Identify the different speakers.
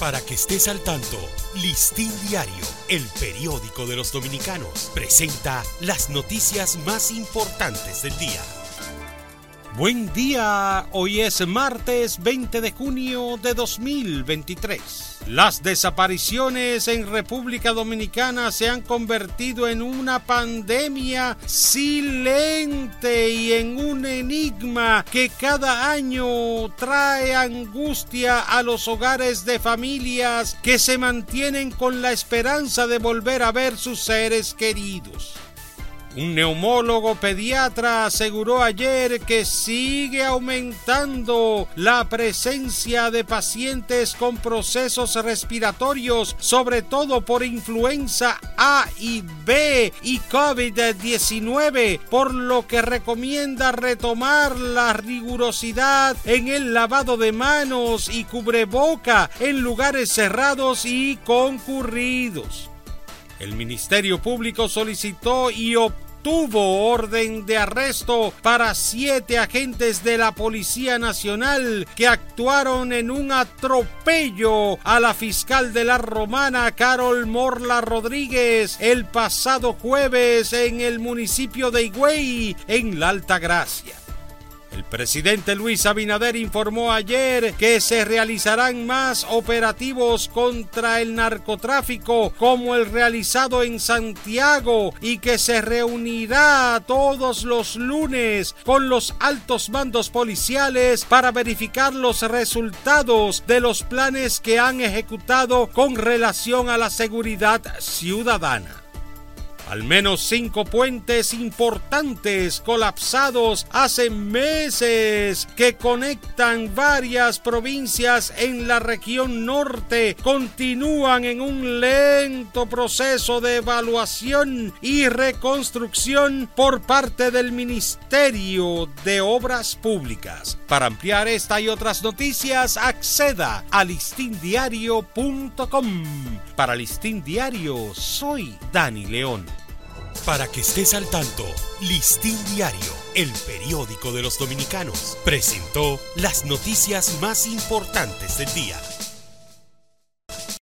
Speaker 1: Para que estés al tanto, Listín Diario, el periódico de los dominicanos, presenta las noticias más importantes del día. Buen día, hoy es martes 20 de junio de 2023. Las desapariciones en República Dominicana se han convertido en una pandemia silente y en un enigma que cada año trae angustia a los hogares de familias que se mantienen con la esperanza de volver a ver sus seres queridos. Un neumólogo pediatra aseguró ayer que sigue aumentando la presencia de pacientes con procesos respiratorios, sobre todo por influenza A y B y COVID-19, por lo que recomienda retomar la rigurosidad en el lavado de manos y cubreboca en lugares cerrados y concurridos. El Ministerio Público solicitó y obtuvo tuvo orden de arresto para siete agentes de la Policía Nacional que actuaron en un atropello a la fiscal de la Romana, Carol Morla Rodríguez, el pasado jueves en el municipio de Higüey, en la Alta Gracia. El presidente Luis Abinader informó ayer que se realizarán más operativos contra el narcotráfico como el realizado en Santiago y que se reunirá todos los lunes con los altos mandos policiales para verificar los resultados de los planes que han ejecutado con relación a la seguridad ciudadana. Al menos cinco puentes importantes colapsados hace meses que conectan varias provincias en la región norte continúan en un lento proceso de evaluación y reconstrucción por parte del Ministerio de Obras Públicas. Para ampliar esta y otras noticias, acceda a listindiario.com. Para Listín Diario, soy Dani León. Para que estés al tanto, Listín Diario, el periódico de los dominicanos, presentó las noticias más importantes del día.